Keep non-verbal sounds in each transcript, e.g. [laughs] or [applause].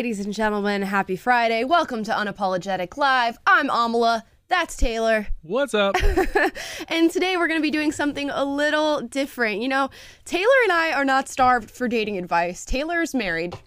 Ladies and gentlemen. Happy Friday. Welcome to Unapologetic Live. I'm Amala. That's Taylor. What's up? [laughs] and today we're going to be doing something a little different. You know, Taylor and I are not starved for dating advice. Taylor's married,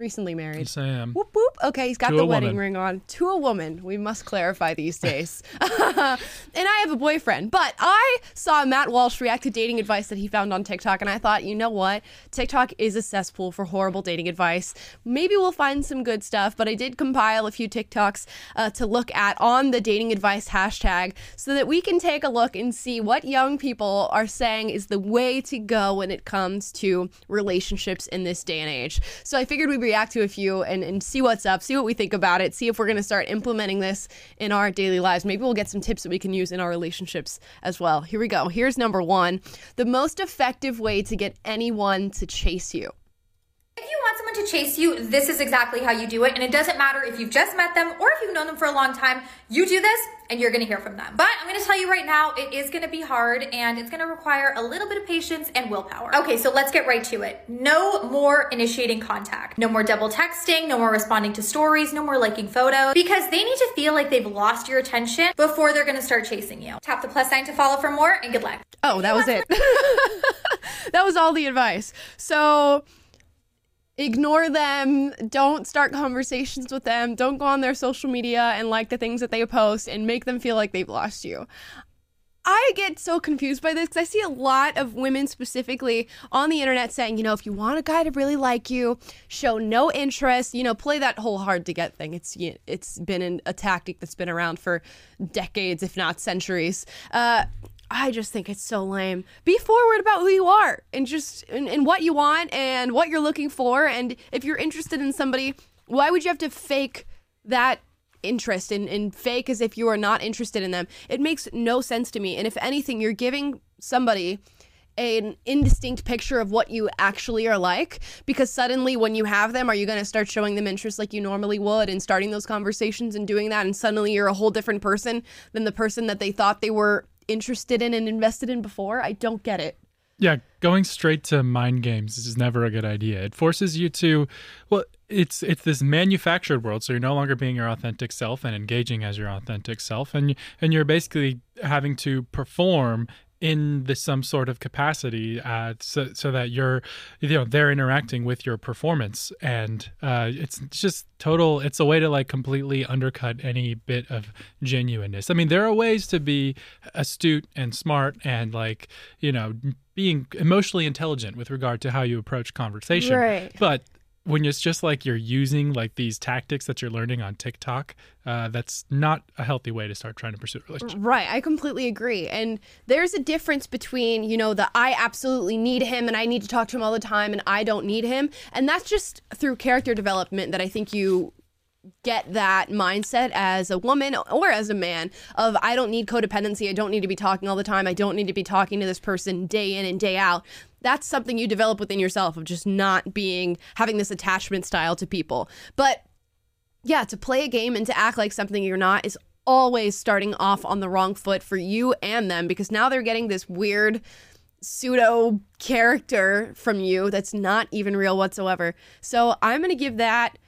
recently married. Yes, I am. Whoop whoop. Okay, he's got To the wedding woman. ring on. To a woman. We must clarify these days. [laughs] and I have a boyfriend. But I saw Matt Walsh react to dating advice that he found on TikTok, and I thought, you know what? TikTok is a cesspool for horrible dating advice. Maybe we'll find some good stuff, but I did compile a few TikToks uh, to look at on the dating advice hashtag so that we can take a look and see what young people are saying is the way to go when it comes to relationships in this day and age. So I figured we'd react to a few and, and see what's up, see what we think about it, see if we're going to start implementing this in our daily lives. Maybe we'll get some tips that we can use in our relationships as well. Here we go. Here's number one the most effective way to get anyone to chase you. If you want someone to chase you, this is exactly how you do it. And it doesn't matter if you've just met them or if you've known them for a long time, you do this and you're gonna hear from them. But I'm gonna tell you right now, it is gonna be hard and it's gonna require a little bit of patience and willpower. Okay, so let's get right to it. No more initiating contact. No more double texting, no more responding to stories, no more liking photos, because they need to feel like they've lost your attention before they're gonna start chasing you. Tap the plus sign to follow for more and good luck. Oh, that was it. [laughs] that was all the advice. So ignore them. Don't start conversations with them. Don't go on their social media and like the things that they post and make them feel like they've lost you. I get so confused by this because I see a lot of women specifically on the internet saying, you know, if you want a guy to really like you, show no interest, you know, play that whole hard to get thing. It's it's been an, a tactic that's been around for decades, if not centuries. Uh, I just think it's so lame. Be forward about who you are and just and, and what you want and what you're looking for. And if you're interested in somebody, why would you have to fake that interest and, and fake as if you are not interested in them? It makes no sense to me. And if anything, you're giving somebody an indistinct picture of what you actually are like because suddenly when you have them are you going to start showing them interest like you normally would and starting those conversations and doing that and suddenly you're a whole different person than the person that they thought they were interested in and invested in before i don't get it Yeah, going straight to mind games is never a good idea. It forces you to, well, it's it's this manufactured world, so you're no longer being your authentic self and engaging as your authentic self, and and you're basically having to perform in the, some sort of capacity uh, so, so that you're you know they're interacting with your performance. And uh, it's just total it's a way to like completely undercut any bit of genuineness. I mean there are ways to be astute and smart and like you know being emotionally intelligent with regard to how you approach conversation. Right. but when it's just like you're using like these tactics that you're learning on TikTok, uh, that's not a healthy way to start trying to pursue a relationship. Right, I completely agree. And there's a difference between, you know, the I absolutely need him and I need to talk to him all the time and I don't need him. And that's just through character development that I think you get that mindset as a woman or as a man of I don't need codependency. I don't need to be talking all the time. I don't need to be talking to this person day in and day out. That's something you develop within yourself of just not being having this attachment style to people. But yeah, to play a game and to act like something you're not is always starting off on the wrong foot for you and them because now they're getting this weird pseudo character from you that's not even real whatsoever. So I'm going to give that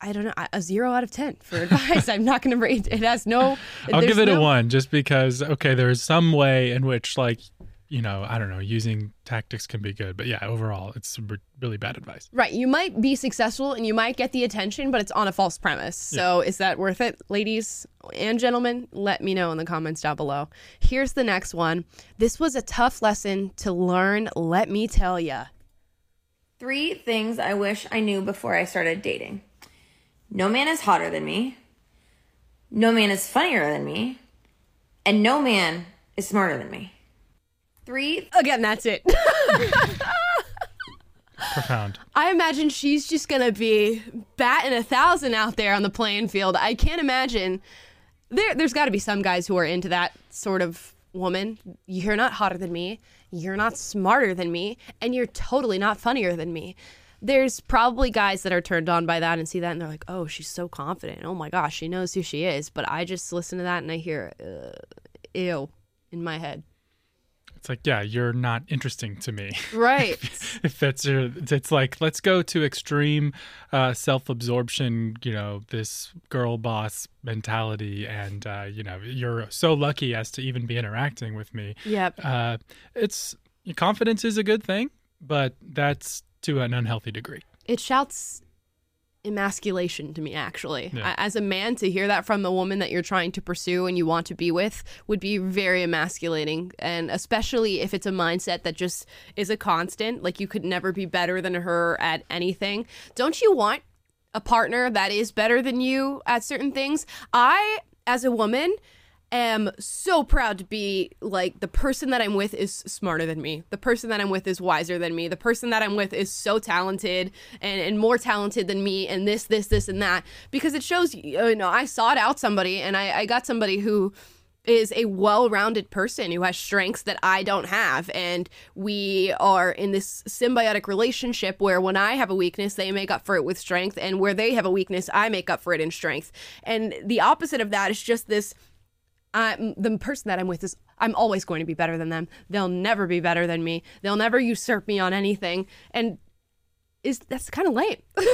I don't know a zero out of ten for [laughs] advice. I'm not going to rate. It has no. I'll give it a one just because okay, there is some way in which like you know I don't know using tactics can be good, but yeah, overall it's really bad advice. Right, you might be successful and you might get the attention, but it's on a false premise. So is that worth it, ladies and gentlemen? Let me know in the comments down below. Here's the next one. This was a tough lesson to learn. Let me tell ya. Three things I wish I knew before I started dating. No man is hotter than me. No man is funnier than me. And no man is smarter than me. Three Again, that's it. [laughs] Profound. I imagine she's just gonna be batting a thousand out there on the playing field. I can't imagine. There, there's got to be some guys who are into that sort of woman. You're not hotter than me. You're not smarter than me, and you're totally not funnier than me. There's probably guys that are turned on by that and see that, and they're like, "Oh, she's so confident. Oh my gosh, she knows who she is." But I just listen to that and I hear, uh, "Ew," in my head. It's like, yeah, you're not interesting to me. Right. [laughs] if that's your, it's like, let's go to extreme uh, self-absorption. You know, this girl boss mentality, and uh, you know, you're so lucky as to even be interacting with me. yep. Uh, it's confidence is a good thing, but that's to an unhealthy degree. it shouts emasculation to me actually Yeah. As a man to hear that from the woman that you're trying to pursue and you want to be with would be very emasculating and especially if it's a mindset that just is a constant like you could never be better than her at anything don't you want a partner that is better than you at certain things i as a woman am so proud to be like the person that I'm with is smarter than me. The person that I'm with is wiser than me. The person that I'm with is so talented and, and more talented than me and this, this, this, and that. Because it shows, you know, I sought out somebody and I, I got somebody who is a well-rounded person who has strengths that I don't have and we are in this symbiotic relationship where when I have a weakness they make up for it with strength and where they have a weakness I make up for it in strength. And the opposite of that is just this I'm the person that I'm with is I'm always going to be better than them. They'll never be better than me. They'll never usurp me on anything. And is that's kind of lame. [laughs]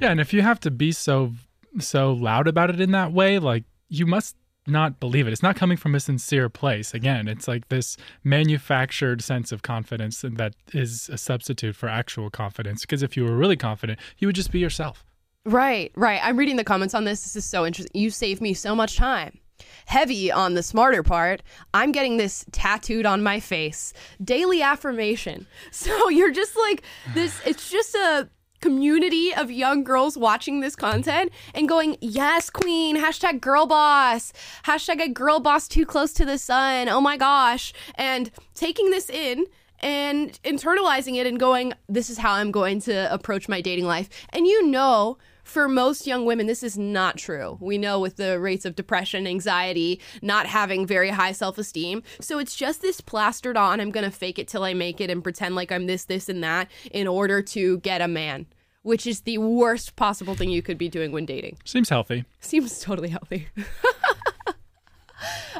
Yeah, and if you have to be so so loud about it in that way, like you must not believe it. It's not coming from a sincere place. Again, it's like this manufactured sense of confidence that is a substitute for actual confidence. Because if you were really confident, you would just be yourself. right, right. I'm reading the comments on this. This is so interesting. You save me so much time. Heavy on the smarter part, I'm getting this tattooed on my face. Daily affirmation. [laughs] So you're just like this, it's just a community of young girls watching this content and going, yes, queen, hashtag girl boss, hashtag a girl boss too close to the sun. Oh my gosh. And taking this in and internalizing it and going, this is how I'm going to approach my dating life. And you know, for most young women, this is not true. We know with the rates of depression, anxiety, not having very high self esteem. So it's just this plastered on, I'm going to fake it till I make it and pretend like I'm this, this, and that in order to get a man, which is the worst possible thing you could be doing when dating. Seems healthy. Seems totally healthy.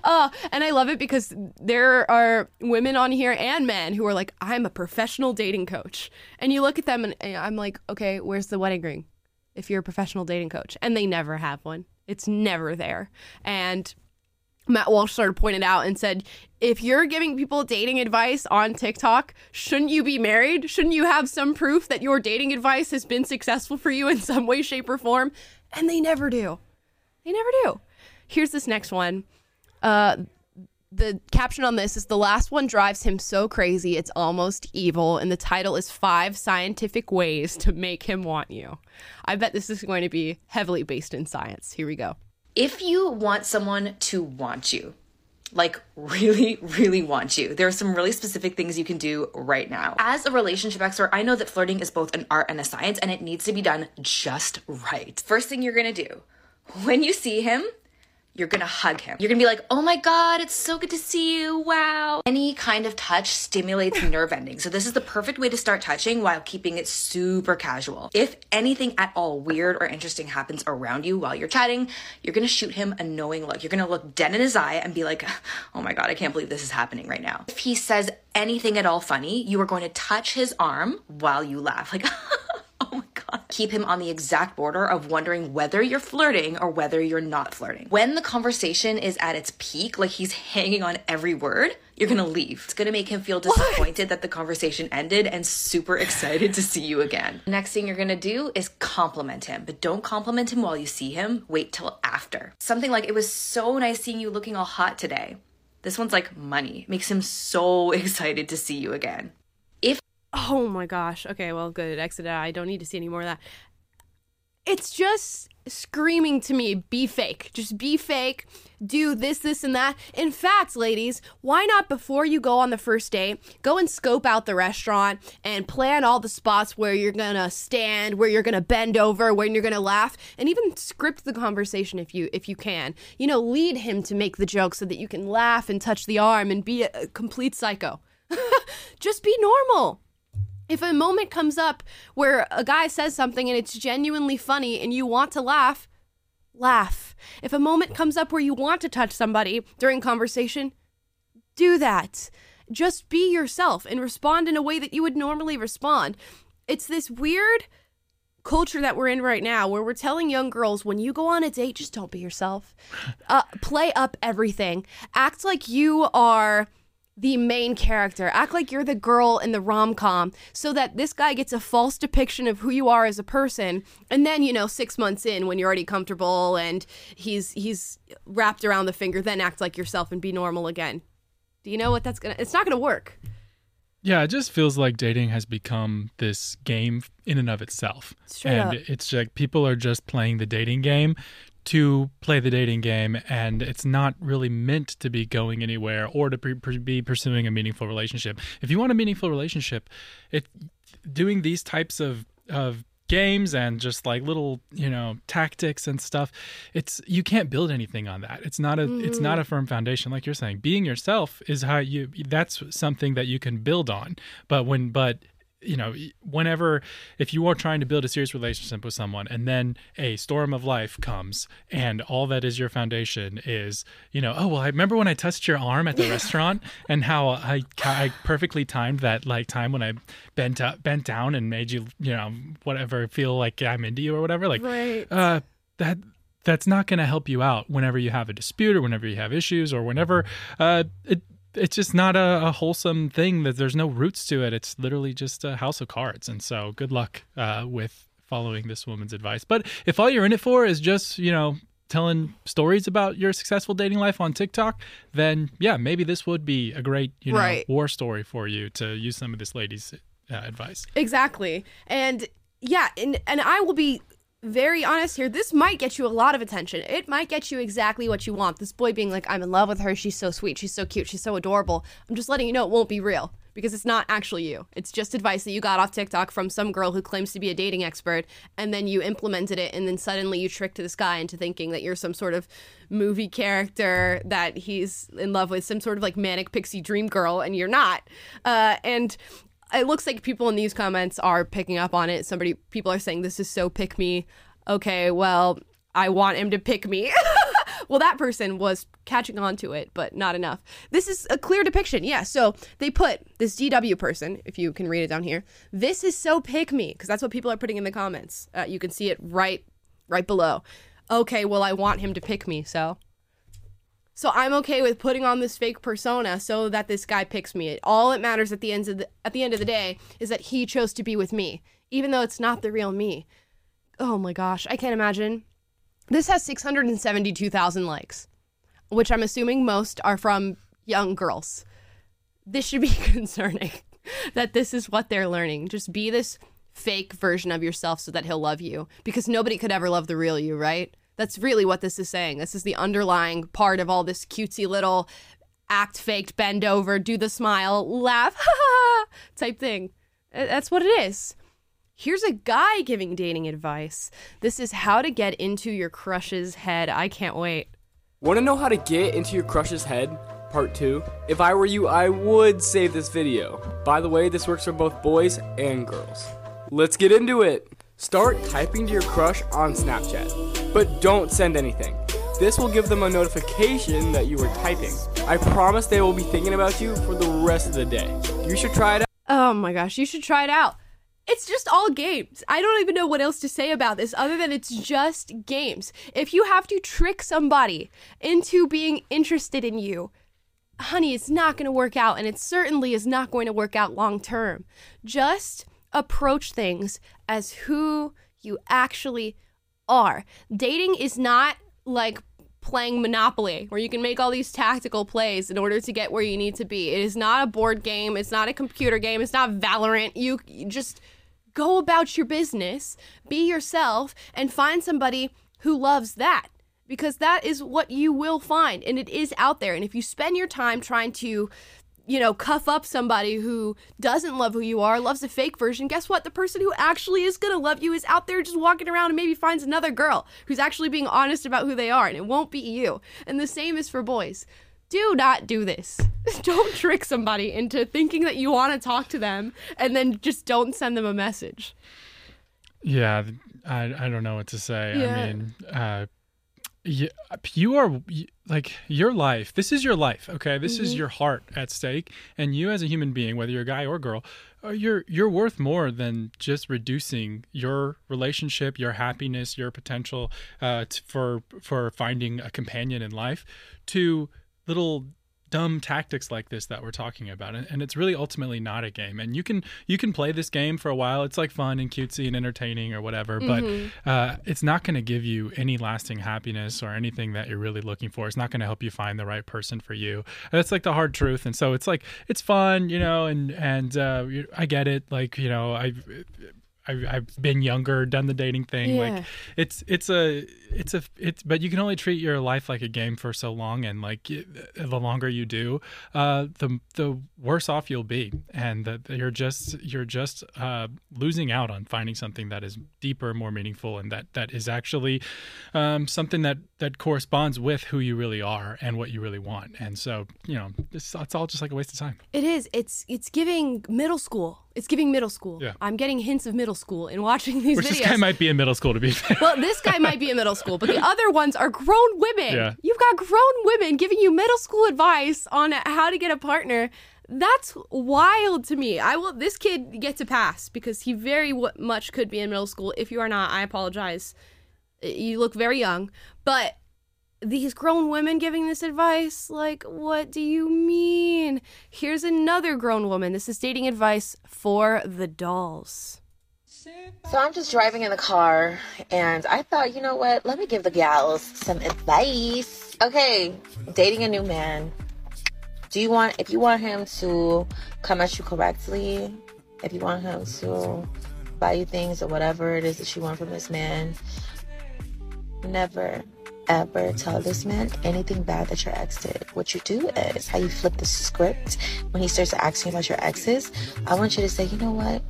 Oh, [laughs] and I love it because there are women on here and men who are like, I'm a professional dating coach. And you look at them and and I'm like, okay, where's the wedding ring if you're a professional dating coach? And they never have one, it's never there. And Matt Walsh sort of pointed out and said, if you're giving people dating advice on TikTok, shouldn't you be married? Shouldn't you have some proof that your dating advice has been successful for you in some way, shape, or form? And they never do. They never do. Here's this next one. Uh, the caption on this is the last one drives him so crazy it's almost evil and the title is five scientific ways to make him want you i bet this is going to be heavily based in science here we go if you want someone to want you, like really, really want you, there are some really specific things you can do right now. As a relationship expert, I know that flirting is both an art and a science, and it needs to be done just right. First thing you're gonna do when you see him, you're gonna hug him. You're gonna be like, oh my god, it's so good to see you. Wow. Any kind of touch stimulates [laughs] nerve endings. So, this is the perfect way to start touching while keeping it super casual. If anything at all weird or interesting happens around you while you're chatting, you're gonna shoot him a knowing look. You're gonna look dead in his eye and be like, [laughs] oh my god, I can't believe this is happening right now. If he says anything at all funny, you are going to touch his arm while you laugh. Like, [laughs] [laughs] Oh my God. Keep him on the exact border of wondering whether you're flirting or whether you're not flirting. When the conversation is at its peak, like he's [laughs] hanging on every word, you're gonna leave. It's gonna make him feel disappointed that the conversation ended and super excited to see you again. Next thing you're gonna do is compliment him, but don't compliment him while you see him. Wait till after. Something like, it was so nice seeing you looking all hot today. This one's like money. Makes him so [laughs] excited to see you again. Oh my gosh. Okay, well, good. Exit. I don't need to see any more of that. It's just screaming to me be fake. Just be fake. Do this, this, and that. In fact, ladies, why not before you go on the first date, go and scope out the restaurant and plan all the spots where you're gonna stand, where you're gonna bend over, when you're gonna laugh, and even script the conversation if you if you can. You know, lead him to make the joke so that you can laugh and touch the arm and be a complete psycho. [laughs] just be normal if a moment comes up where a guy says something and it's genuinely funny and you want to laugh, laugh. If a moment comes up where you want to touch somebody during conversation, do that. Just be yourself and respond in a way that you would normally respond. It's this weird culture that we're in right now where we're telling young girls when you go on a date just don't be yourself uh, play up everything act like you are the main character act like you're the girl in the rom-com so that this guy gets a false depiction of who you are as a person and then you know 6 months in when you're already comfortable and he's he's wrapped around the finger then act like yourself and be normal again do you know what that's to it's not to work Yeah, it just feels like dating has become this game in and of itself. Straight and up. it's like people are just playing the dating game to play the dating game, and it's not really meant to be going anywhere or to pre- pre- be pursuing a meaningful relationship. If you want a meaningful relationship, it doing these types of of games and just like little you know tactics and stuff it's you can't build anything on that. It's not a it's not a mm. firm foundation like you're saying. Being yourself is how you that's something that you can build on. But when but you know whenever if you are trying to build a serious relationship with someone and then a storm of life comes and all that is your foundation is you know oh well i remember when i touched your arm at the restaurant and how I, I perfectly timed that like time when i bent up bent down and made you you know whatever feel like i'm into you or whatever like Right. uh that that's not going to help you out whenever you have a dispute or whenever you have issues or whenever uh it it's just not a, a wholesome thing that there's no roots to it it's literally just a house of cards and so good luck uh with following this woman's advice but if all you're in it for is just you know telling stories about your successful dating life on TikTok, then yeah, maybe this would be a great, you know, Right. war story for you to use some of this lady's uh, advice. Exactly. And yeah, and and I will be very honest here. This might get you a lot of attention. It might get you exactly what you want. This boy being like, I'm in love with her. She's so sweet. She's so cute. She's so adorable. I'm just letting you know it won't be real because it's not actually you. It's just advice that you got off TikTok from some girl who claims to be a dating expert, and then you implemented it, and then suddenly you tricked this guy into thinking that you're some sort of movie character that he's in love with, some sort of like manic pixie dream girl, and you're not. Uh, and it looks like people in these comments are picking up on it. Somebody, people are saying this is so pick me. Okay, well, I want him to pick me. [laughs] well, that person was catching on to it, but not enough. This is a clear depiction. Yeah, so they put this DW person, if you can read it down here. This is so pick me because that's what people are putting in the comments. Uh, you can see it right, right below. Okay, well, I want him to pick me, so so I'm okay with putting on this fake persona so that this guy picks me. All it matters at the end of the at the end of the day is that he chose to be with me, even though it's not the real me. Oh my gosh, I can't imagine. This has 672,000 likes, which I'm assuming most are from young girls. This should be [laughs] concerning that this is what they're learning. Just be this fake version of yourself so that he'll love you because nobody could ever love the real you, right? That's really what this is saying. This is the underlying part of all this cutesy little act faked, bend over, do the smile, laugh, [laughs] type thing. That's what it is. Here's a guy giving dating advice. This is how to get into your crush's head. I can't wait. Want to know how to get into your crush's head? Part 2. If I were you, I would save this video. By the way, this works for both boys and girls. Let's get into it. Start typing to your crush on Snapchat, but don't send anything. This will give them a notification that you are typing. I promise they will be thinking about you for the rest of the day. You should try it out. Oh my gosh, you should try it out. It's just all games. I don't even know what else to say about this other than it's just games. If you have to trick somebody into being interested in you, honey, it's not going to work out and it certainly is not going to work out long term. Just approach things as who you actually are. Dating is not like playing Monopoly where you can make all these tactical plays in order to get where you need to be. It is not a board game, it's not a computer game, it's not Valorant. You, you just go about your business, be yourself and find somebody who loves that because that is what you will find and it is out there. And if you spend your time trying to you know, cuff up somebody who doesn't love who you are, loves a fake version, guess what? The person who actually is gonna love you is out there just walking around and maybe finds another girl who's actually being honest about who they are, and it won't be you. And the same is for boys. Do not do this. [laughs] don't trick somebody into thinking that you wanna talk to them and then just don't send them a message. Yeah, I I don't know what to say. Yeah. I mean, uh, you, you are like your life. This is your life, okay? This Mm-hmm. is your heart at stake, and you as a human being, whether you're a guy or girl, uh, you're you're worth more than just reducing your relationship, your happiness, your potential uh, t- for for finding a companion in life to little dumb tactics like this that we're talking about and, and it's really ultimately not a game. And you can you can play this game for a while. It's like fun and cutesy and entertaining or whatever but uh, it's not going to give you any lasting happiness or anything that you're really looking for. It's not going to help you find the right person for you. That's like the hard truth. And so it's like it's fun you know and and uh, i get it. Like you know i I've, I've been younger, done the dating thing. Yeah. Like it's it's a it's a it's but you can only treat your life like a game for so long, and like y- the longer you do, uh, the the worse off you'll be, and that you're just you're just uh, losing out on finding something that is deeper, more meaningful, and that that is actually um, something that that corresponds with who you really are and what you really want. And so you know, it's, it's all just like a waste of time. It is. It's it's giving middle school. It's giving middle school. Yeah. I'm getting hints of middle school in watching these Which videos. this guy might be in middle school to be fair. well, this guy might be in middle school, but the [laughs] other ones are grown women. Yeah. You've got grown women giving you middle school advice on how to get a partner. That's wild to me. I will. This kid gets a pass because he very w- much could be in middle school. If you are not, I apologize. You look very young, but these grown women giving this advice, like, what do you mean? Here's another grown woman. This is dating advice for the dolls. So I'm just driving in the car and I thought, you know what? Let me give the gals some advice. Okay, dating a new man. Do you want, if you want him to come at you correctly, if you want him to buy you things or whatever it is that you want from this man, never ever tell this man anything bad that your ex did. What you do is how you flip the script when he starts asking about your exes. I want you to say, you know what?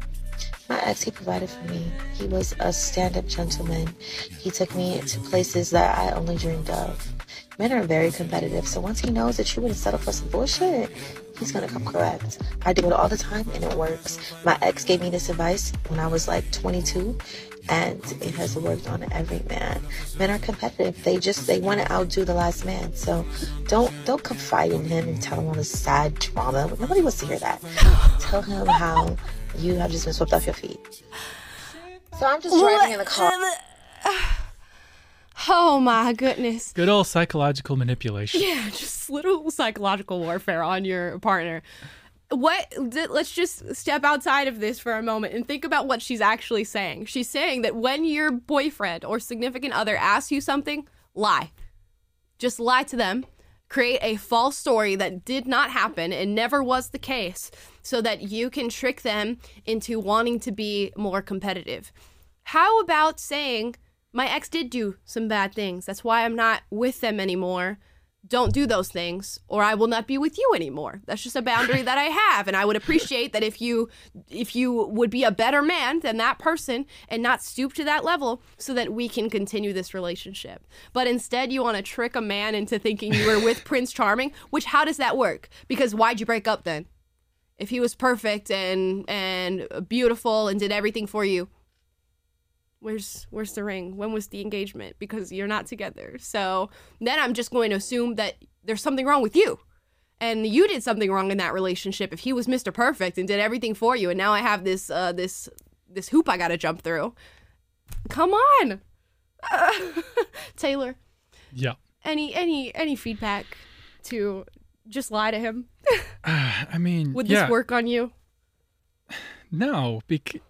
My ex, he provided for me. He was a stand up gentleman. He took me to places that I only dreamed of. Men are very competitive, so once he knows that you wouldn't settle for some bullshit, he's gonna come correct. I do it all the time and it works. My ex gave me this advice when I was like 22, and it has worked on every man. Men are competitive. They just they want to outdo the last man. So don't don't confide in him and tell him all this sad drama. Nobody wants to hear that. tell him how you have just been swept off your feet. So I'm just driving in the car. [sighs] Oh my goodness. Good old psychological manipulation. Yeah, just little psychological warfare on your partner. What? Let's just step outside of this for a moment and think about what she's actually saying. She's saying that when your boyfriend or significant other asks you something, lie. Just lie to them. Create a false story that did not happen and never was the case so that you can trick them into wanting to be more competitive. How about saying, my ex did do some bad things. That's why I'm not with them anymore. Don't do those things or I will not be with you anymore. That's just a boundary that I have and I would appreciate that if you if you would be a better man than that person and not stoop to that level so that we can continue this relationship. But instead you want to trick a man into thinking you were with [laughs] Prince Charming, which how does that work? Because why'd you break up then? If he was perfect and and beautiful and did everything for you, where's where's the ring? When was the engagement? Because you're not together. So then i'm just going to assume that there's something wrong with you. And you did something wrong in that relationship if he was mr perfect and did everything for you. And now i have this uh this this hoop i gotta jump through. Come on. [laughs] Taylor. Yeah. any any any feedback to just lie to him? [sighs] I mean, would yeah, this work on you? No, bec-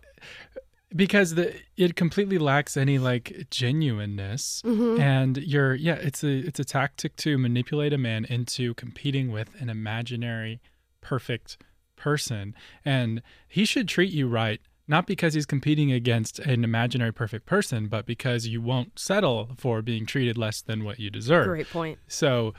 because the it completely lacks any like genuineness, Mm-hmm. and you're yeah, it's a it's a tactic to manipulate a man into competing with an imaginary perfect person, and he should treat you right. Not because he's competing against an imaginary perfect person, but because you won't settle for being treated less than what you deserve. great point So,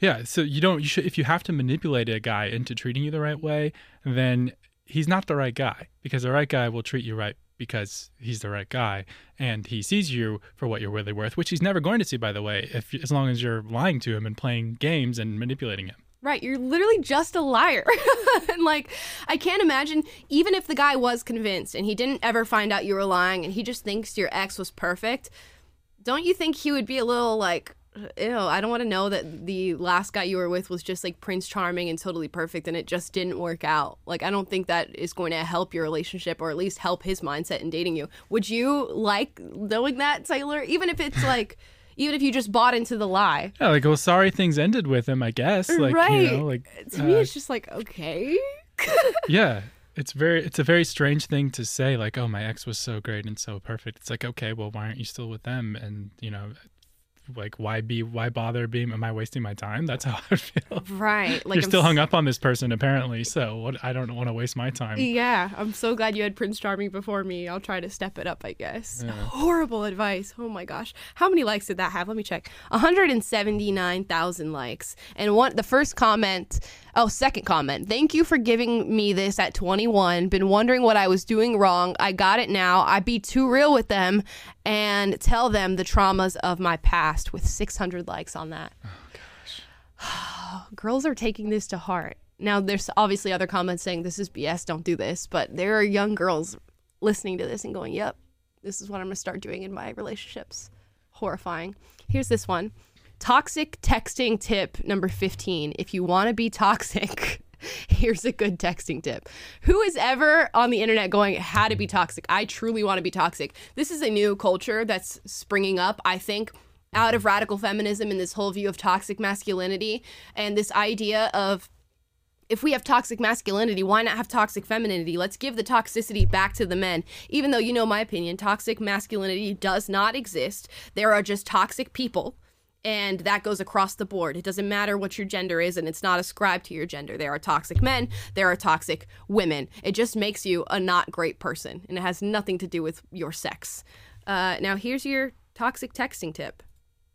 yeah, so you don't you should if you have to manipulate a guy into treating you the right way, then he's not the right guy because the right guy will treat you right because he's the right guy and he sees you for what you're really worth, which he's never going to see by the way, if as long as you're lying to him and playing games and manipulating him. Right, you're literally just a liar. [laughs] and like, I can't imagine, even if the guy was convinced and he didn't ever find out you were lying and he just thinks your ex was perfect, don't you think he would be a little like ew, I don't want to know that the last guy you were with was just like Prince Charming and totally perfect and it just didn't work out. Like, I don't think that is going to help your relationship or at least help his mindset in dating you. Would you like knowing that, Taylor? Even if it's like, [laughs] even if you just bought into the lie. Yeah, like well, sorry things ended with him. I guess. Like right. you know, like to me, uh, it's just like, okay. [laughs] yeah. It's very it's a very strange thing to say like oh my ex was so great and so perfect. It's like okay, well why aren't you still with them and you know like why be why bother being am I wasting my time? That's how I feel. Right. [laughs] Like You're I'm still hung up on this person apparently. So what I don't want to waste my time. Yeah, I'm so glad you had Prince Charming before me. I'll try to step it up, I guess. Horrible advice. Oh my gosh. How many likes did that have? Let me check. 179,000 likes. And one the first comment, oh, second comment. Thank you for giving me this at 21. Been wondering what I was doing wrong. I got it now. I be too real with them and tell them the traumas of my past with 600 likes on that oh, [sighs] girls are taking this to heart. Now, there's obviously other comments saying this is BS, don't do this, but there are young girls listening to this and going, yep, this is what I'm going to start doing in my relationships. Horrifying. Here's this one toxic texting tip number 15. If you want to be toxic, [laughs] here's a good texting tip. Who is ever on the internet going, how to be toxic? I truly want to be toxic. This is a new culture that's springing up, I think out of radical feminism and this whole view of toxic masculinity and this idea of if we have toxic masculinity, why not have toxic femininity? Let's give the toxicity back to the men. Even though, you know, my opinion, toxic masculinity does not exist. There are just toxic people, and that goes across the board. It doesn't matter what your gender is, and it's not ascribed to your gender. There are toxic men, there are toxic women. It just makes you a not great person, and it has nothing to do with your sex. Uh, now, here's your toxic texting tip.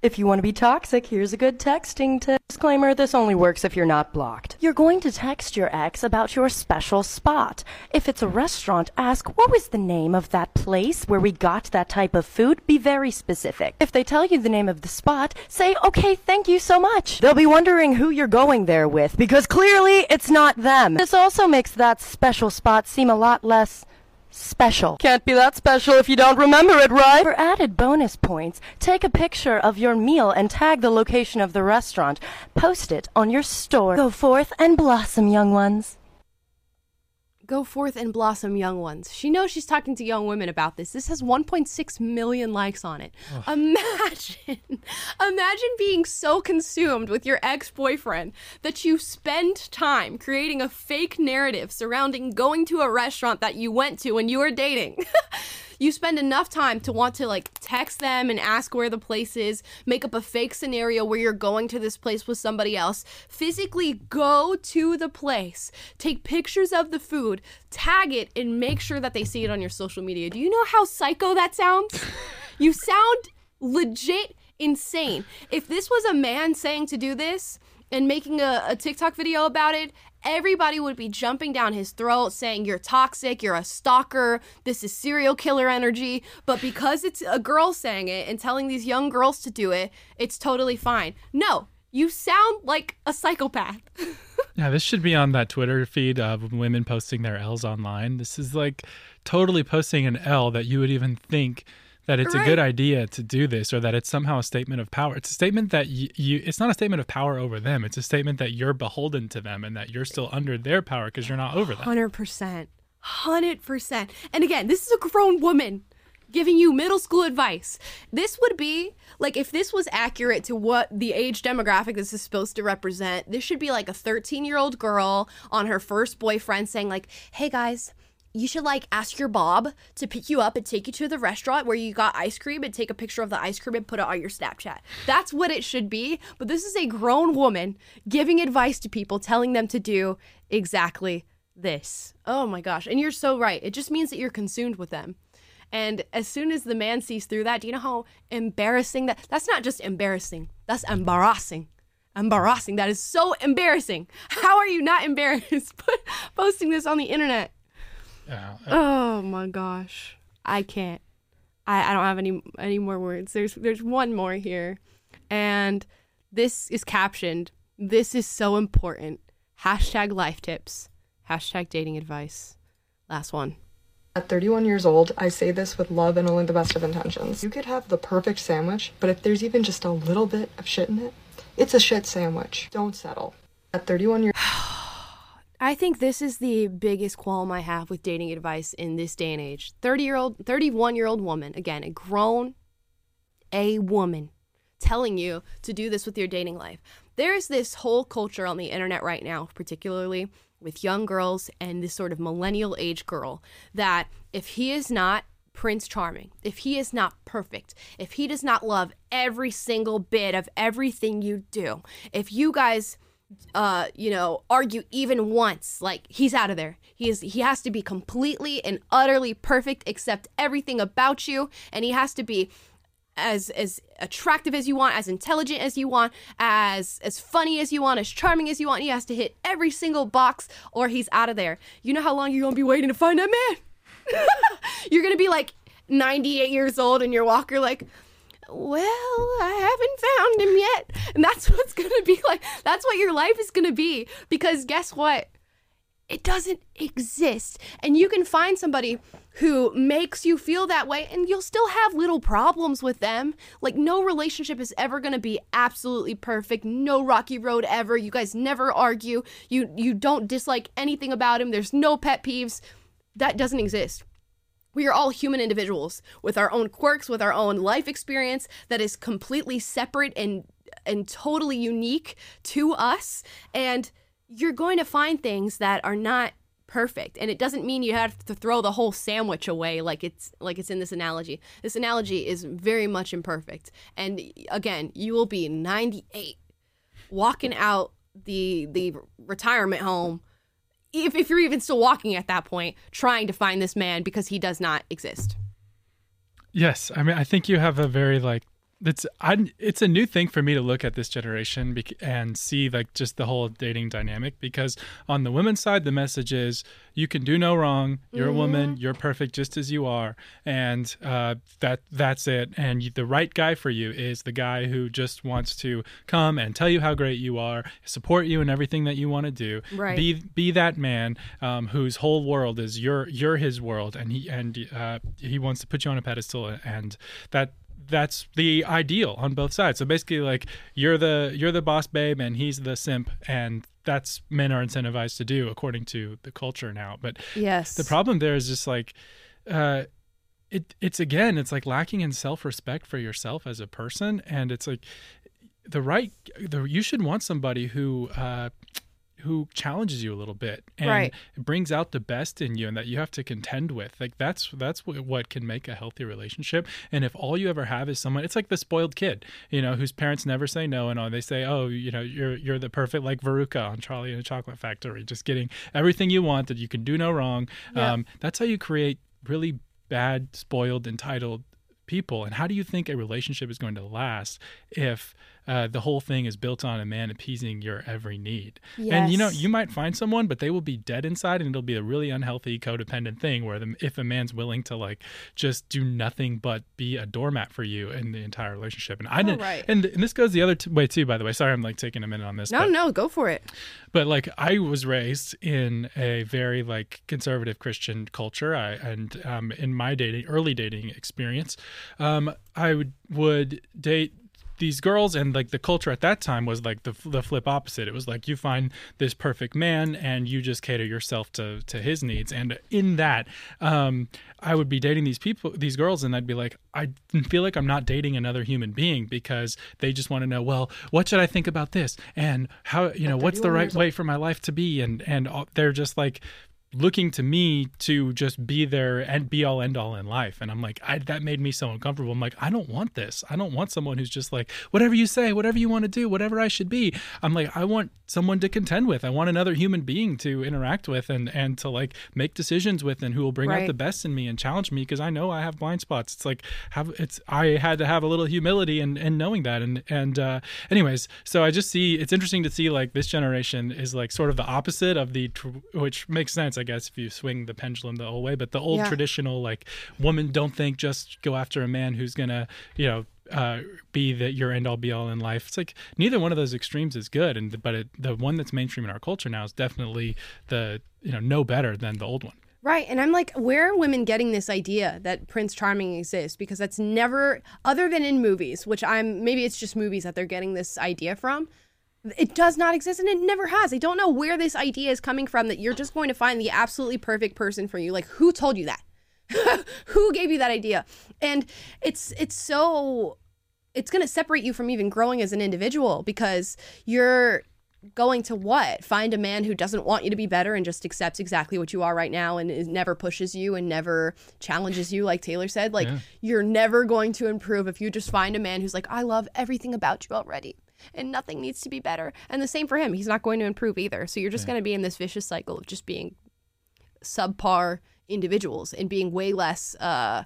If you want to be toxic, here's a good texting tip. Disclaimer this only works if you're not blocked. You're going to text your ex about your special spot. If it's a restaurant, ask, What was the name of that place where we got that type of food? Be very specific. If they tell you the name of the spot, say, Okay, thank you so much. They'll be wondering who you're going there with because clearly it's not them. This also makes that special spot seem a lot less special. Can't be that special if you don't remember it, right? For added bonus points, take a picture of your meal and tag the location of the restaurant. Post it on your store. Go forth and blossom, young ones. Go forth and blossom, young ones. She knows she's talking to young women about this. This has 1.6 million likes on it. Imagine, [laughs] imagine being so consumed with your ex boyfriend that you spend time creating a fake narrative surrounding going to a restaurant that you went to when you were dating. [laughs] you spend enough time to want to like text them and ask where the place is, make up a fake scenario where you're going to this place with somebody else, physically go to the place, take pictures of the food, tag it, and make sure that they see it on your social media. Do you know how psycho that sounds? [laughs] you sound legit insane. If this was a man saying to do this, and making a, a TikTok video about it, everybody would be jumping down his throat saying, You're toxic, you're a stalker, this is serial killer energy. But because it's a girl saying it and telling these young girls to do it, it's totally fine. No, you sound like a psychopath. [laughs] Yeah, this should be on that Twitter feed of women posting their L's online. This is like totally posting an L that you would even think that it's a good idea to do this or that it's somehow a statement of power. It's a statement that you, you it's not a statement of power over them. It's a statement that you're beholden to them and that you're still under their power because you're not over them. 100%. 100%. And again, this is a grown woman giving you middle school advice. This would be like if this was accurate to what the age demographic this is supposed to represent, this should be like a 13 year old girl on her first boyfriend saying, like, hey guys, you should like ask your Bob to pick you up and take you to the restaurant where you got ice cream and take a picture of the ice cream and put it on your Snapchat. That's what it should be. But this is a grown woman giving advice to people, telling them to do exactly this. Oh my gosh. And you're so right. It just means that you're consumed with them. And as soon as the man sees through that, do you know how embarrassing that that's not just embarrassing. That's embarrassing. Embarrassing. That is so embarrassing. How are you not embarrassed [laughs] posting this on the internet? Yeah. Oh my gosh. I can't. I, I don't have any any more words. There's there's one more here. And this is captioned. This is so important. Hashtag life tips. Hashtag dating advice. Last one. At 31 years old, I say this with love and only the best of intentions. You could have the perfect sandwich, but if there's even just a little bit of shit in it, it's a shit sandwich. Don't settle. At 31 years [sighs] I think this is the biggest qualm I have with dating advice in this day and age. 30 year old, 31 year old woman, again, a grown, a woman, telling you to do this with your dating life. There's this whole culture on the internet right now, particularly with young girls and this sort of millennial age girl, that if he is not Prince Charming, if he is not perfect, if he does not love every single bit of everything you do, if you guys uh you know argue even once like he's out of there. He is he has to be completely and utterly perfect accept everything about you and he has to be as as attractive as you want as intelligent as you want as as funny as you want as charming as you want he has to hit every single box or he's out of there you know how long you're gonna be waiting to find that man [laughs] you're gonna be like 98 years old and your walker like well, I haven't found him yet. And that's [laughs] what's going to be like. That's what your life is going to be. Because guess what? It doesn't exist. And you can find somebody who makes you feel that way and you'll still have little problems with them. Like no relationship is ever going to be absolutely perfect. No rocky road ever. You guys never argue. You you don't dislike anything about him. There's no pet peeves. That doesn't exist. We are all human individuals with our own quirks, with our own life experience that is completely separate and and totally unique to us. And you're going to find things that are not perfect. And it doesn't mean you have to throw the whole sandwich away like it's like it's in this analogy. This analogy is very much imperfect. And again, you will be 98 walking out the the retirement home if, if you're even still walking at that point, trying to find this man because he does not exist. Yes, I mean, I think you have a very like it's I it's a new thing for me to look at this generation bec- and see like just the whole dating dynamic because on the women's side the message is you can do no wrong. You're mm-hmm. a woman. You're perfect just as you are. And uh, that that's it. And you, the right guy for you is the guy who just wants to come and tell you how great you are support you in everything that you want to do. Right. be be that man um, whose whole world is you're you're his world and he and uh, he wants to put you on a pedestal and that that's the ideal on both sides. So basically, like you're the you're the boss babe and he's the simp, and that's men are incentivized to do according to the culture now. But yes, the problem there is just like. Uh, it, it's again it's like lacking in self-respect for yourself as a person and it's like the right the, you should want somebody who uh, who challenges you a little bit and right. brings out the best in you and that you have to contend with like that's that's what, what can make a healthy relationship and if all you ever have is someone it's like the spoiled kid you know whose parents never say no and all they say oh you know you're you're the perfect like Veruca on Charlie and the Chocolate Factory just getting everything you want that you can do no wrong yeah. um, that's how you create really bad spoiled entitled people and how do you think a relationship is going to last if uh, the whole thing is built on a man appeasing your every need. Yes. And you know, you might find someone, but they will be dead inside, and it'll be a really unhealthy codependent thing where the, if a man's willing to like just do nothing but be a doormat for you in the entire relationship. And I oh, didn't. Right. And, and this goes the other t- way too. By the way, sorry, I'm like taking a minute on this. No, but, no, go for it. But like, I was raised in a very like conservative Christian culture. I and um, in my dating, early dating experience, um, I would would date these girls and like the culture at that time was like the the flip opposite. It was like you find this perfect man and you just cater yourself to to his needs. And in that, um, I would be dating these people, these girls, and I'd be like, I feel like I'm not dating another human being because they just want to know, well, what should I think about this and how you know what's the right way for my life to be, and and they're just like looking to me to just be there and be all end all in life. And i'm like I, that made me so uncomfortable. I'm like i don't want this. I don't want someone who's just like whatever you say whatever you want to do whatever i should be. I'm like i want someone to contend with. I want another human being to interact with and and to like make decisions with and who will bring right. out the best in me and challenge me because i know i have blind spots. It's like have it's i had to have a little humility and and knowing that. And and uh anyways so i just see it's interesting to see like this generation is like sort of the opposite of the which makes sense I guess if you swing the pendulum the whole way. But the old Yeah. traditional like woman don't think just go after a man who's gonna you know uh, be that your end all be all in life. It's like neither one of those extremes is good, and but it, the one that's mainstream in our culture now is definitely the you know no better than the old one. Right. And I'm like, where are women getting this idea that Prince Charming exists? Because that's never, other than in movies, which I'm, maybe it's just movies that they're getting this idea from. It does not exist and it never has. I don't know where this idea is coming from that you're just going to find the absolutely perfect person for you. Like, who told you that? [laughs] who gave you that idea? And it's, it's so, it's going to separate you from even growing as an individual because you're, going to what? Find a man who doesn't want you to be better and just accepts exactly what you are right now and is, never pushes you and never challenges you, like Taylor said. Like, Yeah. you're never going to improve if you just find a man who's like, I love everything about you already and nothing needs to be better. And the same for him. He's not going to improve either. So you're just going to be in this vicious cycle of just being subpar individuals and being way less, uh,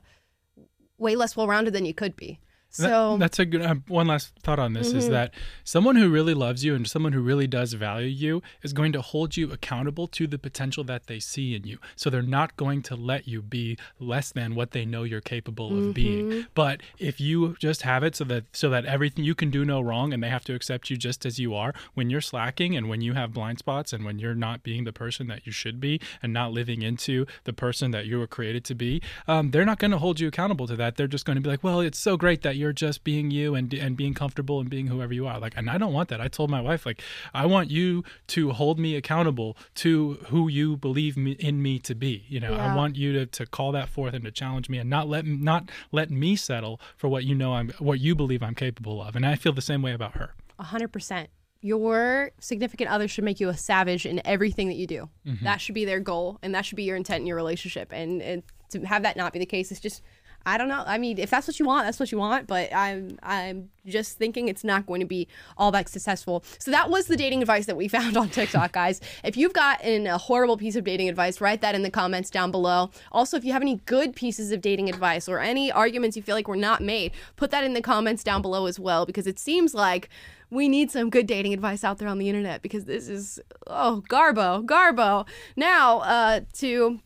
way less well rounded than you could be. That- that's a good uh, one last thought on this is Mhm. that someone who really loves you and someone who really does value you is going to hold you accountable to the potential that they see in you. So they're not going to let you be less than what they know you're capable of being. Mhm. But if you just have it so that so that everything you can do no wrong and they have to accept you just as you are, when you're slacking and when you have blind spots and when you're not being the person that you should be and not living into the person that you were created to be, um, they're not going to hold you accountable to that. They're just going to be like, "Well, it's so great that you're just being you and and being comfortable and being whoever you are." Like, and I don't want that. I told my wife, like, I want you to hold me accountable to who you believe me, in me to be. You know, I want you to, to call that forth and to challenge me and not let not let me settle for what you know I'm what you believe I'm capable of. And I feel the same way about her. A hundred percent. Your significant other should make you a savage in everything that you do. Mhm. That should be their goal, and that should be your intent in your relationship. And, and to have that not be the case, it's just, I don't know. I mean, if that's what you want, that's what you want. But I'm, I'm just thinking it's not going to be all that successful. So that was the dating advice that we [laughs] found on TikTok, guys. If you've gotten a horrible piece of dating advice, write that in the comments down below. Also, if you have any good pieces of dating advice or any arguments you feel like were not made, put that in the comments down below as well, because it seems like we need some good dating advice out there on the internet because this is oh garbo garbo now uh to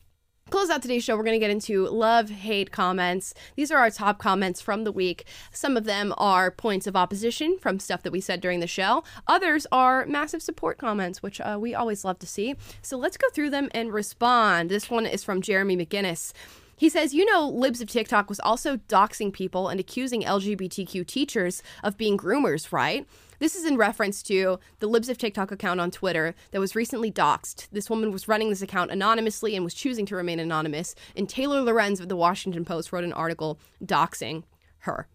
close out today's show we're going to get into love hate comments. These are our top comments from the week. Some of them are points of opposition from stuff that we said during the show. Others are massive support comments which uh, we always love to see. So let's go through them and respond. This one is from jeremy mcginnis. He says, You know, Libs of TikTok was also doxing people and accusing LGBTQ teachers of being groomers, right? This is in reference to the Libs of TikTok account on Twitter that was recently doxed. This woman was running this account anonymously and was choosing to remain anonymous. And Taylor Lorenz of the Washington Post wrote an article doxing her.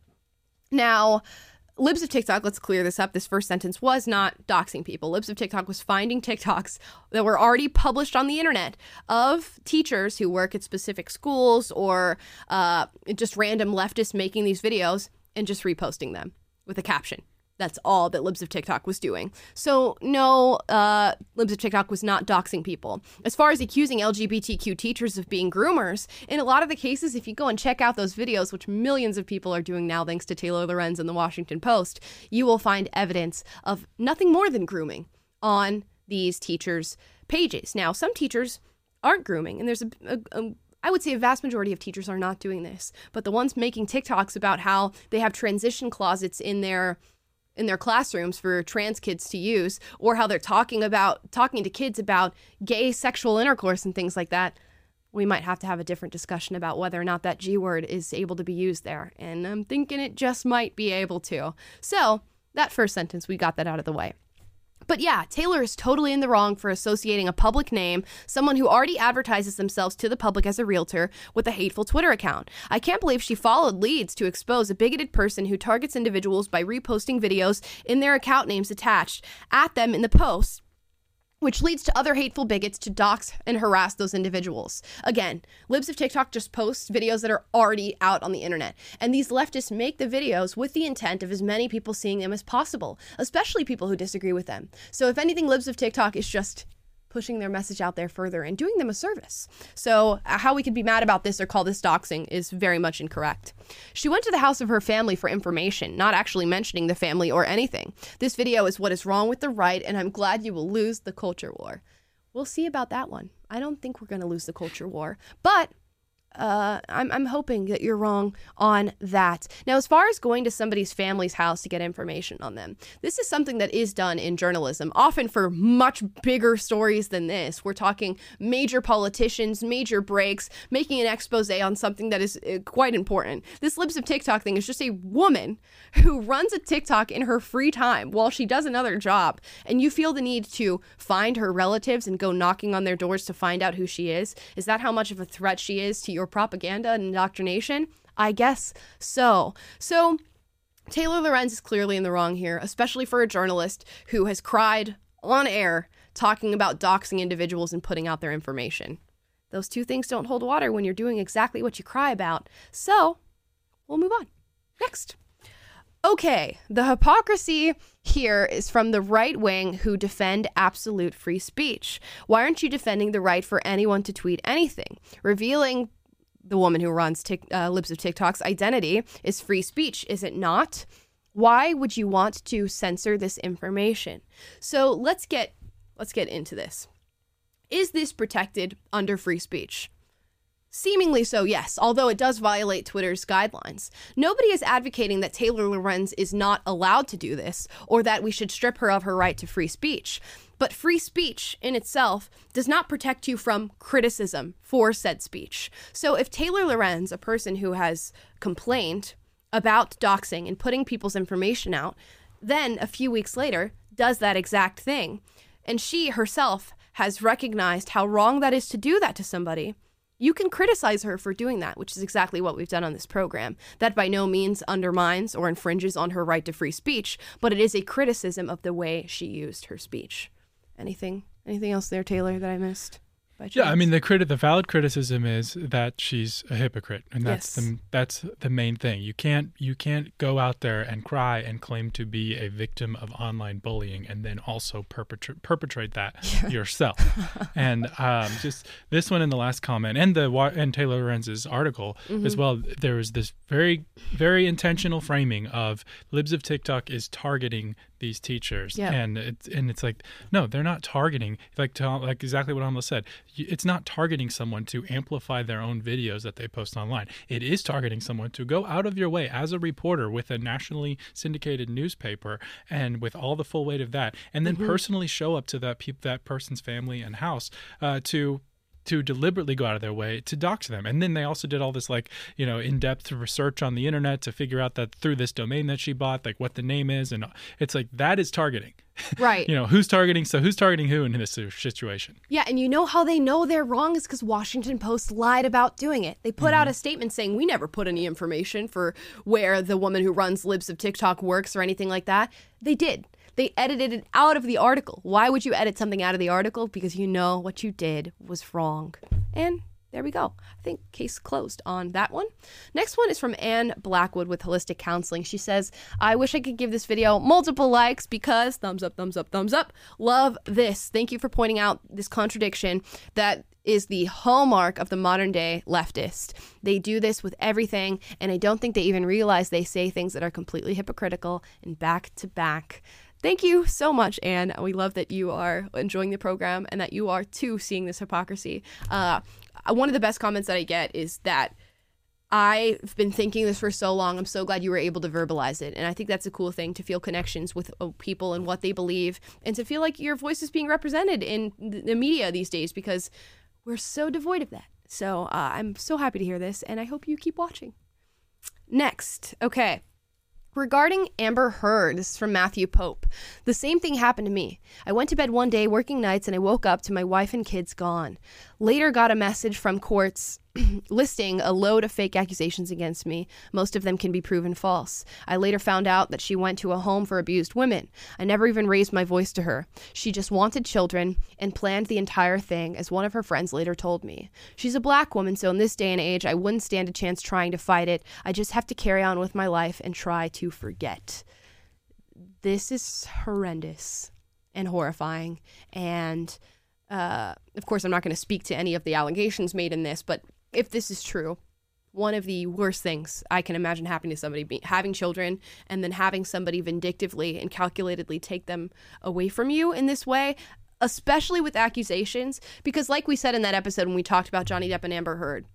Now, Libs of TikTok, let's clear this up. This first sentence was not doxing people. Libs of TikTok was finding TikToks that were already published on the internet of teachers who work at specific schools or uh, just random leftists making these videos and just reposting them with a caption. That's all that Libs of TikTok was doing. So, no, uh, Libs of TikTok was not doxing people. As far as accusing LGBTQ teachers of being groomers, in a lot of the cases, if you go and check out those videos, which millions of people are doing now thanks to Taylor Lorenz and the Washington Post, you will find evidence of nothing more than grooming on these teachers' pages. Now, some teachers aren't grooming, and there's a, a, a I would say a vast majority of teachers are not doing this, but the ones making TikToks about how they have transition closets in their in their classrooms for trans kids to use or how they're talking about talking to kids about gay sexual intercourse and things like that we might have to have a different discussion about whether or not that G word is able to be used there. And I'm thinking it just might be able to. So, that first sentence, we got that out of the way. But yeah, Taylor is totally in the wrong for associating a public name, someone who already advertises themselves to the public as a realtor, with a hateful Twitter account. I can't believe she followed leads to expose a bigoted person who targets individuals by reposting videos in their account names attached at them in the post which leads to other hateful bigots to dox and harass those individuals. Again, Libs of TikTok just posts videos that are already out on the internet. And these leftists make the videos with the intent of as many people seeing them as possible, especially people who disagree with them. So if anything, Libs of TikTok is just pushing their message out there further and doing them a service. So, uh, how we could be mad about this or call this doxing is very much incorrect. She went to the house of her family for information, not actually mentioning the family or anything. This video is what is wrong with the right, and I'm glad you will lose the culture war. We'll see about that one. I don't think we're going to lose the culture war, but uh, I'm, I'm hoping that you're wrong on that. Now, as far as going to somebody's family's house to get information on them, this is something that is done in journalism, often for much bigger stories than this. We're talking major politicians, major breaks, making an expose on something that is uh, quite important. This Libs of TikTok thing is just a woman who runs a TikTok in her free time while she does another job, and you feel the need to find her relatives and go knocking on their doors to find out who she is. Is that how much of a threat she is to your propaganda and indoctrination? I guess so. So, Taylor Lorenz is clearly in the wrong here, especially for a journalist who has cried on air talking about doxing individuals and putting out their information. Those two things don't hold water when you're doing exactly what you cry about. So, we'll move on. Next. Okay, the hypocrisy here is from the right wing who defend absolute free speech. Why aren't you defending the right for anyone to tweet anything? Revealing the woman who runs Tik uh, Libs of TikTok's identity is free speech, is it not? Why would you want to censor this information? So let's get let's get into this. Is this protected under free speech? Seemingly so, yes, although it does violate Twitter's guidelines. Nobody is advocating that Taylor Lorenz is not allowed to do this or that we should strip her of her right to free speech. But free speech in itself does not protect you from criticism for said speech. So if Taylor Lorenz, a person who has complained about doxing and putting people's information out, then a few weeks later does that exact thing, and she herself has recognized how wrong that is to do that to somebody you can criticize her for doing that, which is exactly what we've done on this program. That by no means undermines or infringes on her right to free speech, but it is a criticism of the way she used her speech. Anything anything else there, Taylor, that I missed? Yeah, I mean the criti- the valid criticism is that she's a hypocrite, and that's Yes. the that's the main thing. You can't you can't go out there and cry and claim to be a victim of online bullying, and then also perpetrate perpetrate that [laughs] yourself. and um, just this one in the last comment, and the and Taylor Lorenz's article as well. There was this very very intentional framing of libs of TikTok is targeting these teachers, Yeah. and it's and it's like no, they're not targeting like to, like exactly what Amala said. It's not targeting someone to amplify their own videos that they post online. It is targeting someone to go out of your way as a reporter with a nationally syndicated newspaper and with all the full weight of that, and then personally show up to that peop that person's family and house uh, to to deliberately go out of their way to dox them. And then they also did all this like, you know, in-depth research on the internet to figure out that through this domain that she bought, like what the name is and it's like that is targeting. Right. [laughs] you know, who's targeting so who's targeting who in this situation? Yeah, and you know how they know they're wrong is because Washington Post lied about doing it. They put out mm-hmm. a statement saying we never put any information for where the woman who runs Libs of TikTok works or anything like that. They did. They edited it out of the article. Why would you edit something out of the article? Because you know what you did was wrong. And there we go. I think case closed on that one. Next one is from Anne Blackwood with Holistic Counseling. She says, I wish I could give this video multiple likes because thumbs up, thumbs up, thumbs up. Love this. Thank you for pointing out this contradiction that is the hallmark of the modern day leftist. They do this with everything, and I don't think they even realize they say things that are completely hypocritical and back to back. Thank you so much, Anne. We love that you are enjoying the program and that you are too seeing this hypocrisy. Uh, one of the best comments that I get is that I've been thinking this for so long. I'm so glad you were able to verbalize it. And I think that's a cool thing to feel connections with uh, people and what they believe and to feel like your voice is being represented in the media these days because we're so devoid of that. So uh, I'm so happy to hear this and I hope you keep watching. Next, okay. Regarding Amber Heard, this is from Matthew Pope. The same thing happened to me. I went to bed one day working nights and I woke up to my wife and kids gone. Later got a message from courts [clears throat] listing a load of fake accusations against me. Most of them can be proven false. I later found out that she went to a home for abused women. I never even raised my voice to her. She just wanted children and planned the entire thing, as one of her friends later told me. She's a black woman, so in this day and age, I wouldn't stand a chance trying to fight it. I just have to carry on with my life and try to forget. This is horrendous and horrifying. And uh, of course, I'm not going to speak to any of the allegations made in this, but if this is true, one of the worst things I can imagine happening to somebody be having children and then having somebody vindictively and calculatedly take them away from you in this way, especially with accusations. Because, like we said in that episode when we talked about Johnny Depp and Amber Heard,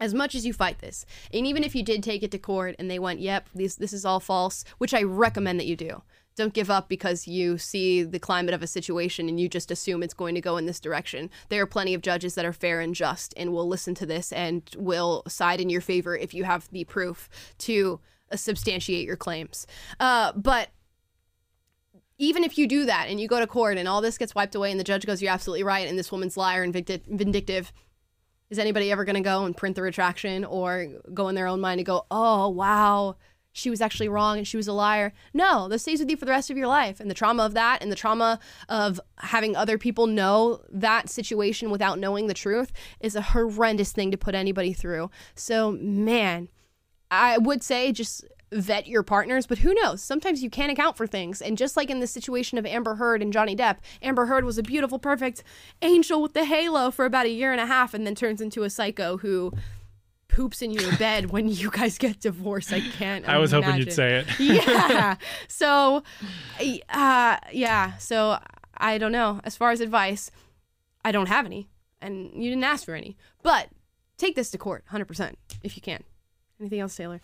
as much as you fight this, and even if you did take it to court and they went, "Yep, this this is all false," which I recommend that you do. Don't give up because you see the climate of a situation and you just assume it's going to go in this direction. There are plenty of judges that are fair and just and will listen to this and will side in your favor if you have the proof to uh, substantiate your claims. Uh, but even if you do that and you go to court and all this gets wiped away and the judge goes, "You're absolutely right," and this woman's liar and vindictive, is anybody ever going to go and print the retraction or go in their own mind and go, "Oh wow"? She was actually wrong and she was a liar. No, this stays with you for the rest of your life. And the trauma of that and the trauma of having other people know that situation without knowing the truth is a horrendous thing to put anybody through. So, man, I would say just vet your partners, but who knows? Sometimes you can't account for things. And just like in the situation of Amber Heard and Johnny Depp, Amber Heard was a beautiful, perfect angel with the halo for about a year and a half and then turns into a psycho who poops in your bed when you guys get divorced. I can't. I was hoping you'd say it. [laughs] yeah. So, uh, yeah. So I don't know. As far as advice, I don't have any, and you didn't ask for any. But take this to court, hundred percent, if you can. Anything else, Taylor?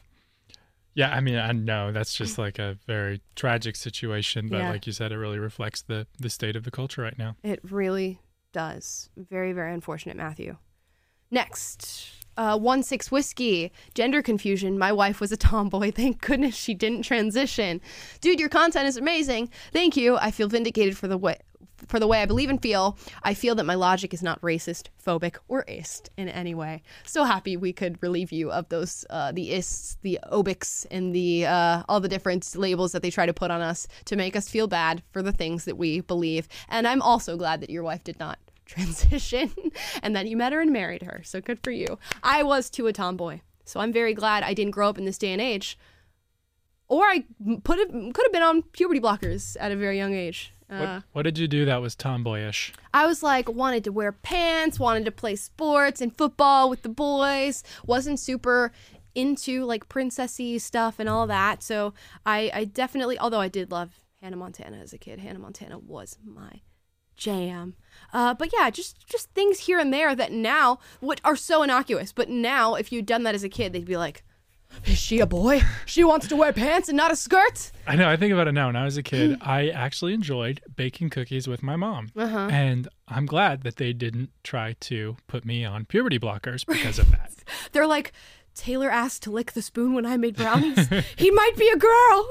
Yeah, I mean, I know that's just like a very tragic situation, but Yeah. like you said, it really reflects the the state of the culture right now. It really does. Very, very unfortunate, Matthew. Next, uh, one six whiskey. Gender confusion. My wife was a tomboy. [laughs] Thank goodness she didn't transition. Dude, your content is amazing. Thank you. I feel vindicated for the way for the way I believe and feel. I feel that my logic is not racist, phobic, or ist in any way. So happy we could relieve you of those uh, the ists, the obics, and the uh, all the different labels that they try to put on us to make us feel bad for the things that we believe. And I'm also glad that your wife did not [laughs] transition and then you met her and married her. So good for you. I was too a tomboy. So I'm very glad I didn't grow up in this day and age. Or I put it, could have been on puberty blockers at a very young age. Uh, What, what did you do that was tomboyish? I was like wanted to wear pants, wanted to play sports and football with the boys. Wasn't super into like princessy stuff and all that. So I, I definitely, although I did love Hannah Montana as a kid, Hannah Montana was my jam. Uh, but yeah, just just things here and there that now what are so innocuous. But now, if you'd done that as a kid, they'd be like, "Is she a boy? She wants to wear pants and not a skirt." I know. I think about it now. When I was a kid, [gasps] I actually enjoyed baking cookies with my mom, Uh-huh. and I'm glad that they didn't try to put me on puberty blockers because of that. [laughs] They're like, Taylor asked to lick the spoon when I made brownies. [laughs] he might be a girl.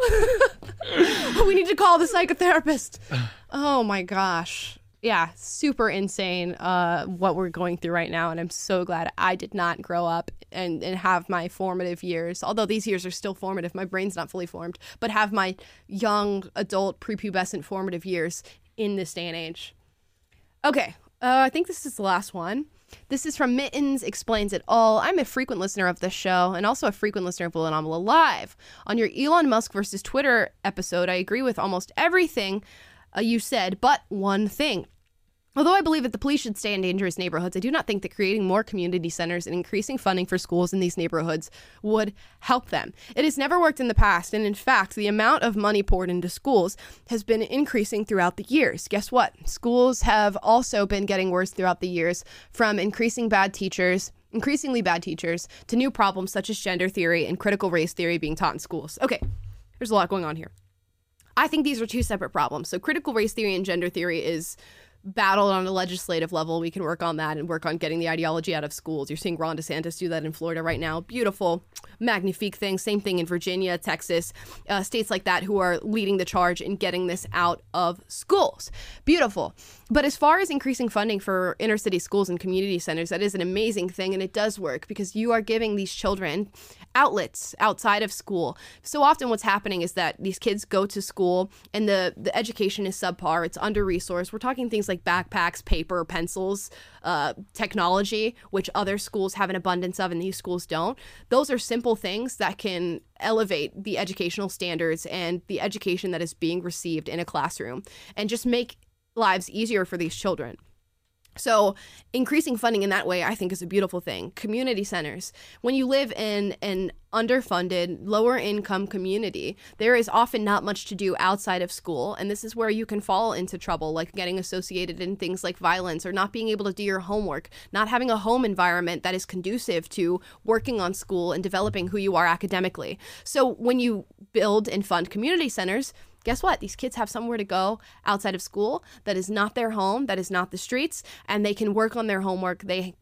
[laughs] we need to call the psychotherapist. Oh my gosh. Yeah, super insane uh, what we're going through right now. And I'm so glad I did not grow up and, and have my formative years, although these years are still formative. My brain's not fully formed, but have my young adult prepubescent formative years in this day and age. Okay, uh, I think this is the last one. This is from Mittens Explains It All. I'm a frequent listener of this show and also a frequent listener of and Amala Live. On your Elon Musk versus Twitter episode, I agree with almost everything uh, you said, but one thing. Although I believe that the police should stay in dangerous neighborhoods, I do not think that creating more community centers and increasing funding for schools in these neighborhoods would help them. It has never worked in the past, and in fact, the amount of money poured into schools has been increasing throughout the years. Guess what? Schools have also been getting worse throughout the years from increasing bad teachers. Increasingly bad teachers to new problems such as gender theory and critical race theory being taught in schools. Okay, there's a lot going on here. I think these are two separate problems. So, critical race theory and gender theory is battled on a legislative level. We can work on that and work on getting the ideology out of schools. You're seeing Ron DeSantis do that in Florida right now. Beautiful, magnifique thing. Same thing in Virginia, Texas, uh, states like that who are leading the charge in getting this out of schools. Beautiful. But as far as increasing funding for inner city schools and community centers, that is an amazing thing and it does work because you are giving these children outlets outside of school. So often what's happening is that these kids go to school and the, the education is subpar, it's under resourced. We're talking things like backpacks, paper, pencils, uh, technology, which other schools have an abundance of and these schools don't. Those are simple things that can elevate the educational standards and the education that is being received in a classroom and just make lives easier for these children. So, increasing funding in that way, I think, is a beautiful thing. Community centers. When you live in an underfunded, lower income community, there is often not much to do outside of school. And this is where you can fall into trouble, like getting associated in things like violence or not being able to do your homework, not having a home environment that is conducive to working on school and developing who you are academically. So, when you build and fund community centers, guess what? These kids have somewhere to go outside of school that is not their home, that is not the streets, and they can work on their homework. They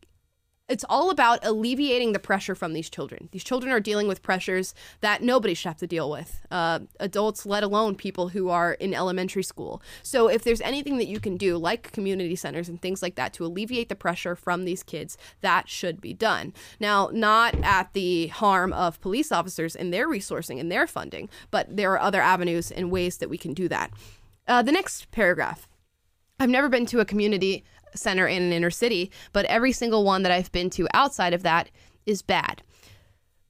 it's all about alleviating the pressure from these children. These children are dealing with pressures that nobody should have to deal with, uh, adults, let alone people who are in elementary school. So, if there's anything that you can do, like community centers and things like that, to alleviate the pressure from these kids, that should be done. Now, not at the harm of police officers and their resourcing and their funding, but there are other avenues and ways that we can do that. Uh, the next paragraph. I've never been to a community center in an inner city, but every single one that I've been to outside of that is bad.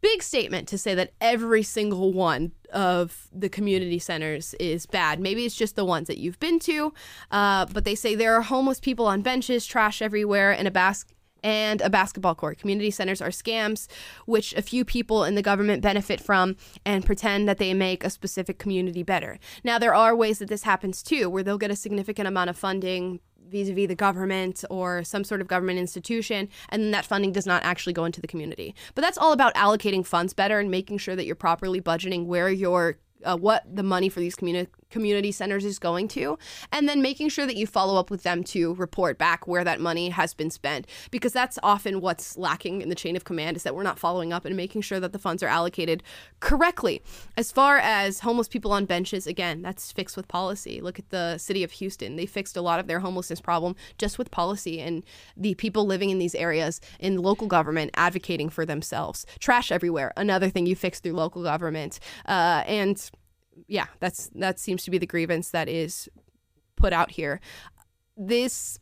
Big statement to say that every single one of the community centers is bad. Maybe it's just the ones that you've been to, uh, but they say there are homeless people on benches, trash everywhere, and a basket and a basketball court. Community centers are scams, which a few people in the government benefit from and pretend that they make a specific community better. Now, there are ways that this happens too, where they'll get a significant amount of funding vis-a-vis the government or some sort of government institution and then that funding does not actually go into the community. But that's all about allocating funds better and making sure that you're properly budgeting where your uh, what the money for these community community centers is going to, and then making sure that you follow up with them to report back where that money has been spent, because that's often what's lacking in the chain of command is that we're not following up and making sure that the funds are allocated correctly. As far as homeless people on benches, again, that's fixed with policy. Look at the city of Houston; they fixed a lot of their homelessness problem just with policy and the people living in these areas in local government advocating for themselves. Trash everywhere, another thing you fix through local government, uh, and yeah, that's that seems to be the grievance that is put out here. This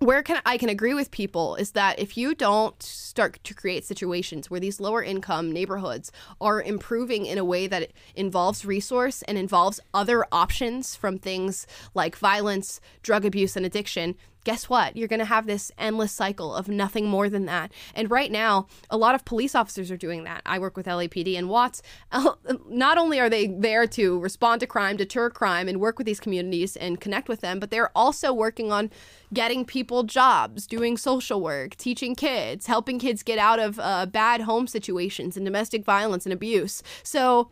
where can I can agree with people is that if you don't start to create situations where these lower income neighborhoods are improving in a way that involves resource and involves other options from things like violence, drug abuse and addiction, guess what? You're going to have this endless cycle of nothing more than that. And right now, a lot of police officers are doing that. I work with LAPD and Watts. [laughs] Not only are they there to respond to crime, deter crime, and work with these communities and connect with them, but they're also working on getting people jobs, doing social work, teaching kids, helping kids get out of uh, bad home situations and domestic violence and abuse. So,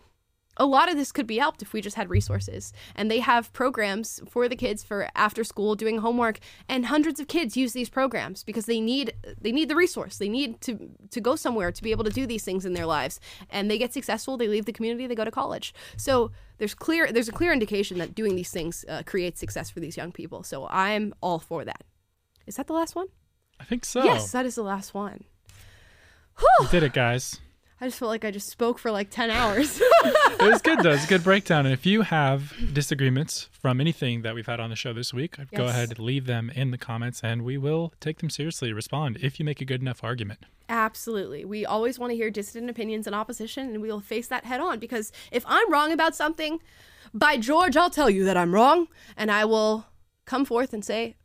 a lot of this could be helped if we just had resources. And they have programs for the kids for after school doing homework and hundreds of kids use these programs because they need they need the resource. They need to to go somewhere to be able to do these things in their lives. And they get successful, they leave the community, they go to college. So there's clear there's a clear indication that doing these things uh, creates success for these young people. So I'm all for that. Is that the last one? I think so. Yes, that is the last one. We did it, guys. I just felt like I just spoke for like 10 hours. [laughs] it was good though. It's a good breakdown. And if you have disagreements from anything that we've had on the show this week, go ahead and leave them in the comments and we will take them seriously, respond if you make a good enough argument. Absolutely. We always want to hear dissident opinions and opposition, and we will face that head on because if I'm wrong about something, by George, I'll tell you that I'm wrong, and I will come forth and say,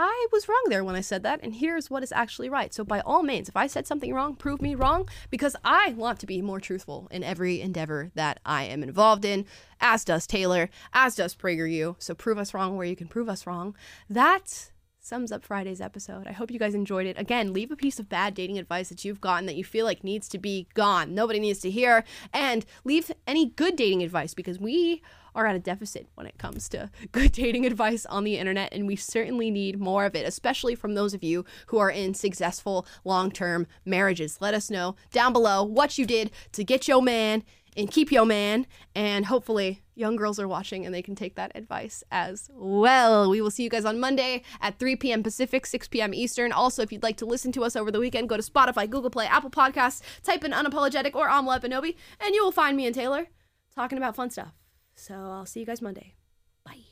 I was wrong there when I said that, and here's what is actually right. So, by all means, if I said something wrong, prove me wrong because I want to be more truthful in every endeavor that I am involved in, as does Taylor, as does PragerU. So, prove us wrong where you can prove us wrong. That sums up Friday's episode. I hope you guys enjoyed it. Again, leave a piece of bad dating advice that you've gotten that you feel like needs to be gone. Nobody needs to hear. And leave any good dating advice because we are at a deficit when it comes to [laughs] good dating advice on the internet, and we certainly need more of it, especially from those of you who are in successful long term marriages. Let us know down below what you did to get your man and keep your man, and hopefully, young girls are watching and they can take that advice as well. We will see you guys on Monday at 3 p.m. Pacific, 6 p.m. Eastern. Also, if you'd like to listen to us over the weekend, go to Spotify, Google Play, Apple Podcasts, type in Unapologetic or Amala Ekpunobi, and you will find me and Taylor talking about fun stuff. So I'll see you guys Monday. Bye.